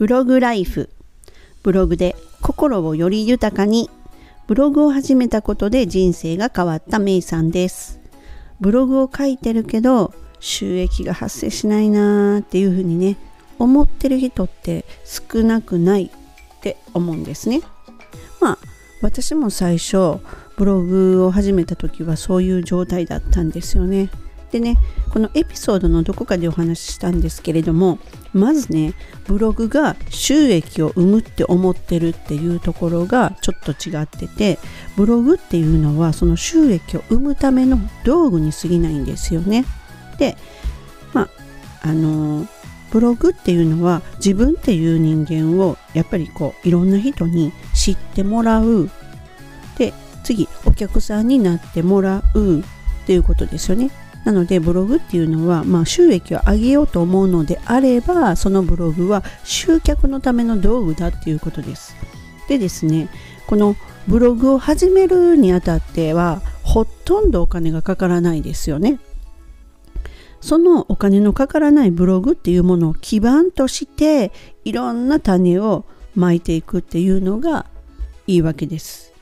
ブログライフ。ブログで心をより豊かに。ブログを始めたことで人生が変わったメイさんです。ブログを書いてるけど収益が発生しないなーっていうふうにね思ってる人って少なくないって思うんですね。まあ私も最初ブログを始めた時はそういう状態だったんですよね。でねこのエピソードのどこかでお話ししたんですけれどもまずねブログが収益を生むって思ってるっていうところがちょっと違っててブログっていうのはその収益を生むための道具に過ぎないんですよね。でまああのブログっていうのは自分っていう人間をやっぱりこういろんな人に知ってもらう。で次お客さんになってもらうっていうことですよね。なのでブログっていうのは、まあ、収益を上げようと思うのであればそのブログは集客のための道具だっていうことです。でですねこのブログを始めるにあたってはほとんどお金がかからないですよね。そのお金のかからないブログっていうものを基盤としていろんな種をまいていくっていうのがいいわけです。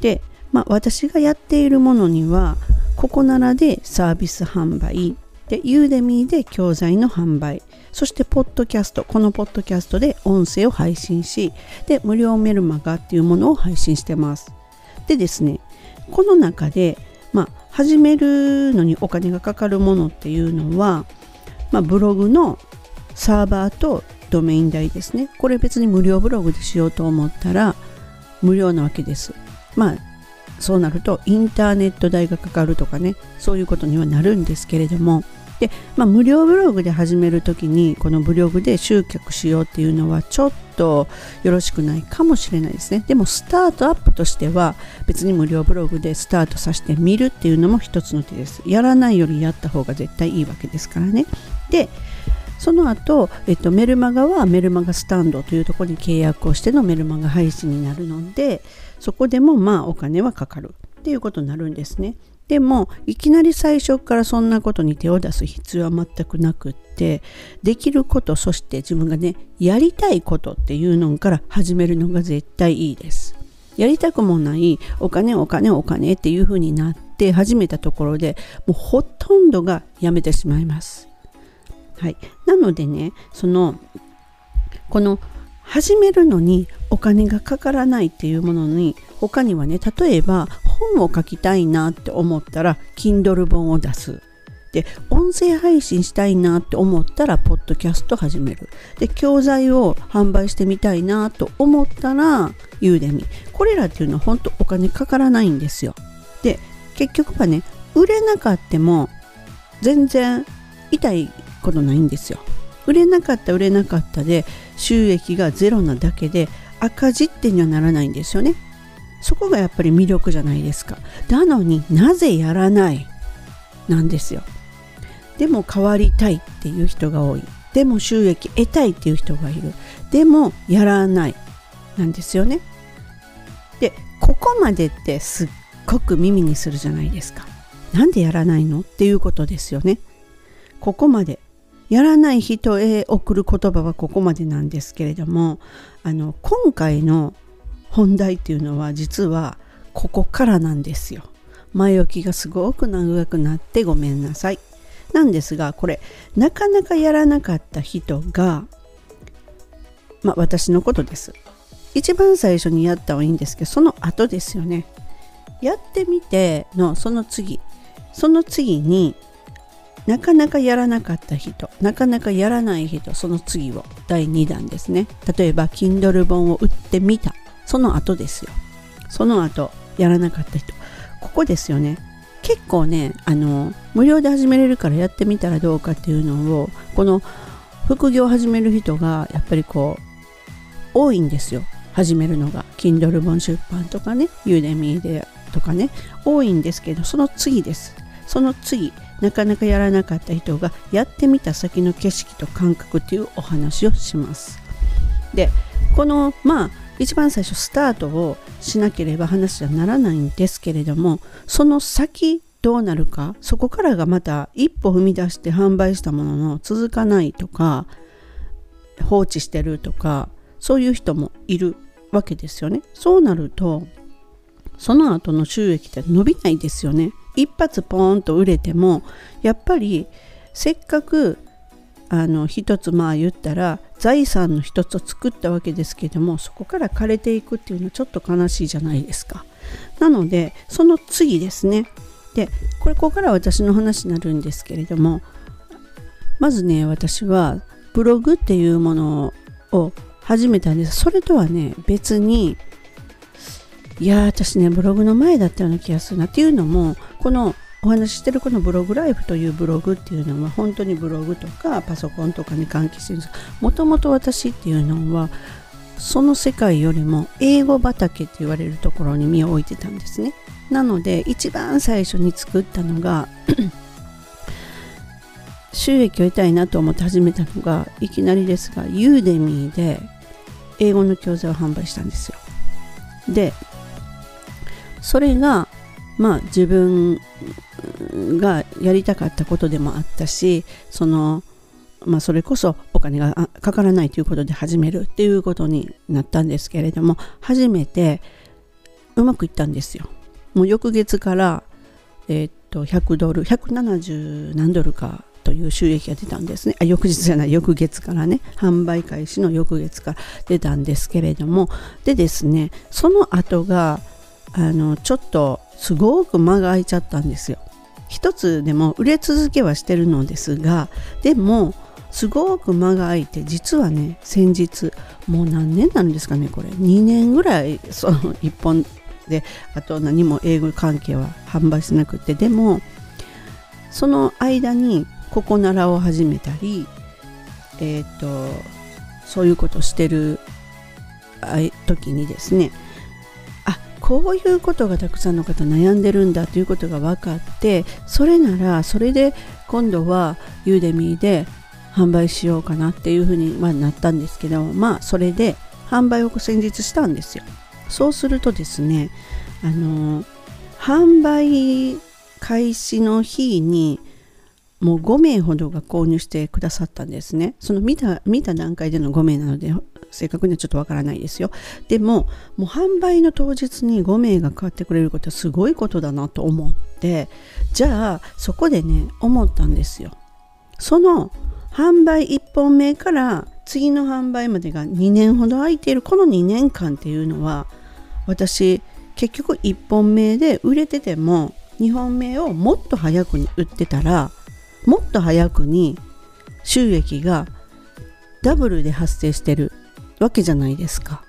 で、まあ、私がやっているものにはここならでサービス販売でユーデミーで教材の販売。そしてポッドキャストこのポッドキャストで音声を配信しで無料メルマガっていうものを配信してます。でですねこの中でまあ始めるのにお金がかかるものっていうのは、まあ、ブログのサーバーとドメイン代ですね。これ別に無料ブログでしようと思ったら無料なわけです。まあそうなるとインターネット代がかかるとかねそういうことにはなるんですけれども。で、まあ、無料ブログで始める時にこのブログで集客しようっていうのはちょっとよろしくないかもしれないですね。でもスタートアップとしては別に無料ブログでスタートさせてみるっていうのも一つの手です。やらないよりやった方が絶対いいわけですからね。でその後、えっと、メルマガはメルマガスタンドというところに契約をしてのメルマガ配信になるのでそこでもまあお金はかかるっていうことになるんですね。でもいきなり最初からそんなことに手を出す必要は全くなくってできることそして自分がねやりたいことっていうのから始めるのが絶対いいです。やりたくもないお金お金お金っていう風になって始めたところでもうほとんどがやめてしまいます。はい、なのでねそのこの始めるのにお金がかからないっていうものに他にはね例えば本を書きたいなって思ったら Kindle 本を出す。で音声配信したいなって思ったらポッドキャスト始める。で教材を販売してみたいなと思ったらユーデミこれらっていうのは本当お金かからないんですよ。で結局はね売れなかっても全然痛いことないんですよ。売れなかった売れなかったで収益がゼロなだけで赤字ってにはならないんですよね。そこがやっぱり魅力じゃないですか。なのになぜやらない？なんですよ。でも変わりたいっていう人が多い。でも収益得たいっていう人がいる。でもやらない。なんですよね。でここまでってすっごく耳にするじゃないですか。なんでやらないの？っていうことですよね。ここまで。やらない人へ送る言葉はここまでなんですけれどもあの今回の本題っていうのは実はここからなんですよ。前置きがすごく長くなってごめんなさい。なんですがこれなかなかやらなかった人がまあ私のことです。一番最初にやったはいいんですけどその後ですよね。やってみてのその次その次になかなかやらなかった人なかなかやらない人その次を第2弾ですね。例えば Kindle 本を売ってみた。その後ですよ。その後やらなかった人。ここですよね。結構ねあの無料で始めれるからやってみたらどうかっていうのをこの副業を始める人がやっぱりこう多いんですよ。始めるのが。Kindle 本出版とかねユーデミーでとかね多いんですけどその次です。その次なかなかやらなかった人がやってみた先の景色と感覚っていうお話をします。でこのまあ一番最初スタートをしなければ話はならないんですけれどもその先どうなるかそこからがまた一歩踏み出して販売したものの続かないとか放置してるとかそういう人もいるわけですよね。そうなるとその後の収益って伸びないですよね。一発ポーンと売れてもやっぱりせっかくあの一つまあ言ったら財産の一つを作ったわけですけどもそこから枯れていくっていうのはちょっと悲しいじゃないですか。なのでその次ですね。でこれここから私の話になるんですけれどもまずね私はブログっていうものを始めたんです。それとはね別にいや私ねブログの前だったような気がするな。っていうのもこのお話ししてるこのブログライフというブログっていうのは本当にブログとかパソコンとかに関係してるんですもともと私っていうのはその世界よりも英語畑って言われるところに身を置いてたんですね。なので一番最初に作ったのが 収益を得たいなと思って始めたのがいきなりですがユーデミーで英語の教材を販売したんですよ。でそれがまあ自分がやりたかったことでもあったしそのまあそれこそお金がかからないということで始めるっていうことになったんですけれども初めてうまくいったんですよ。もう翌月からえー、っと100ドル170何ドルかという収益が出たんですね。あ翌日じゃない翌月からね。販売開始の翌月から出たんですけれども。でですねその後があのちょっとすごく間が空いちゃったんですよ。一つでも売れ続けはしてるのですがでもすごく間が空いて実はね先日もう何年なんですかねこれ。2年ぐらいその1本であと何も英語関係は販売しなくて。でもその間にココナラを始めたりえっ、ー、とそういうことしてる時にですねこういうことがたくさんの方悩んでるんだということが分かってそれならそれで今度はユーデミーで販売しようかなっていうふうに、まあ、なったんですけどまあそれで販売を先日したんですよ。そうするとですねあの販売開始の日にもう5名ほどが購入してくださったんですね。その見た見た段階での5名なので正確にはちょっとわからないですよ。でももう販売の当日に5名が買ってくれることはすごいことだなと思ってじゃあそこでね思ったんですよ。その販売1本目から次の販売までが2年ほど空いている。この2年間っていうのは私結局1本目で売れてても2本目をもっと早くに売ってたらもっと早くに収益がダブルで発生してる。わけじゃないですか。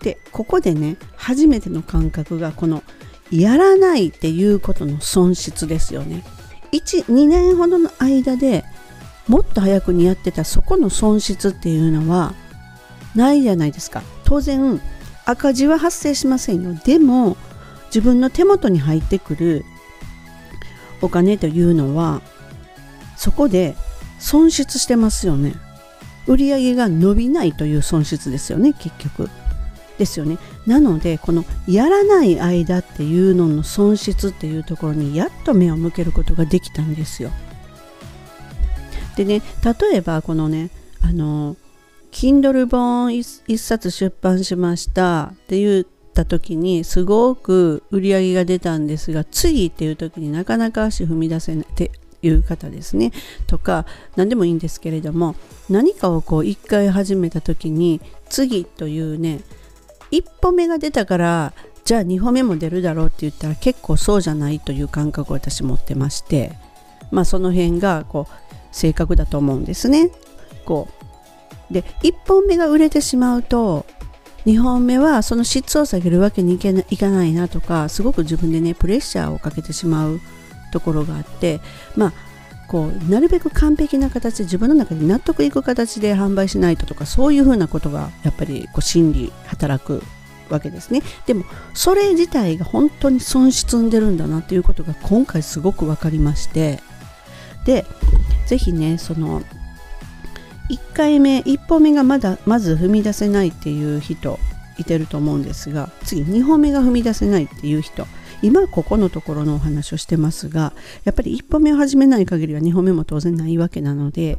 でここでね初めての感覚がこのやらないっていうことの損失ですよね。12年ほどの間でもっと早くにやってたそこの損失っていうのはないじゃないですか。当然赤字は発生しませんよ。でも自分の手元に入ってくるお金というのはそこで損失してますよね。売上が伸びないという損失ですよね結局。ですよね。なのでこのやらない間っていうのの損失っていうところにやっと目を向けることができたんですよ。でね例えばこのねあの Kindle 本1冊出版しましたって言った時にすごく売り上げが出たんですが次っていう時になかなか足踏み出せないいう方ですねとか何でもいいんですけれども何かをこう一回始めた時に次というね一歩目が出たからじゃあ2歩目も出るだろうって言ったら結構そうじゃないという感覚を私持ってましてまあその辺がこう正確だと思うんですね。こうで1本目が売れてしまうと2本目はその質を下げるわけにいけないかないなとかすごく自分でねプレッシャーをかけてしまうところがあってまあこうなるべく完璧な形で自分の中で納得いく形で販売しないととかそういうふうなことがやっぱりこう心理働くわけですね。でもそれ自体が本当に損失んでるんだなっていうことが今回すごく分かりまして。で是非ねその1回目1歩目がまだまず踏み出せないっていう人いてると思うんですが次2歩目が踏み出せないっていう人今ここのところのお話をしてますがやっぱり1歩目を始めない限りは2歩目も当然ないわけなので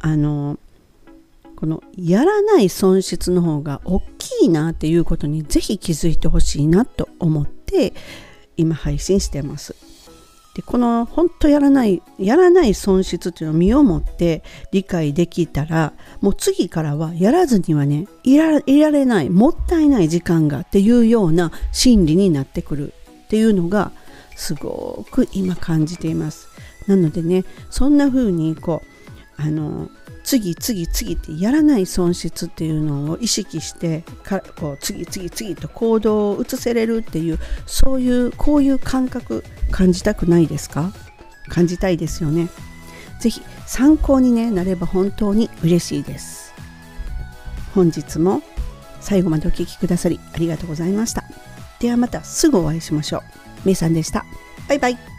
あのこのやらない損失の方が大きいなっていうことにぜひ気づいてほしいなと思って今配信してます。でこの本当やらないやらない損失っていうのを身をもって理解できたらもう次からはやらずにはねいらいられないもったいない時間がっていうような心理になってくるっていうのがすごく今感じています。なのでねそんな風にこうあの次次次ってやらない損失っていうのを意識してかこう次々次と行動を移せれるっていうそういうこういう感覚感じたくないですか？感じたいですよね。是非参考に、ね、なれば本当に嬉しいです。本日も最後までお聴きくださりありがとうございました。ではまたすぐお会いしましょう。めいさんでした。バイバイ。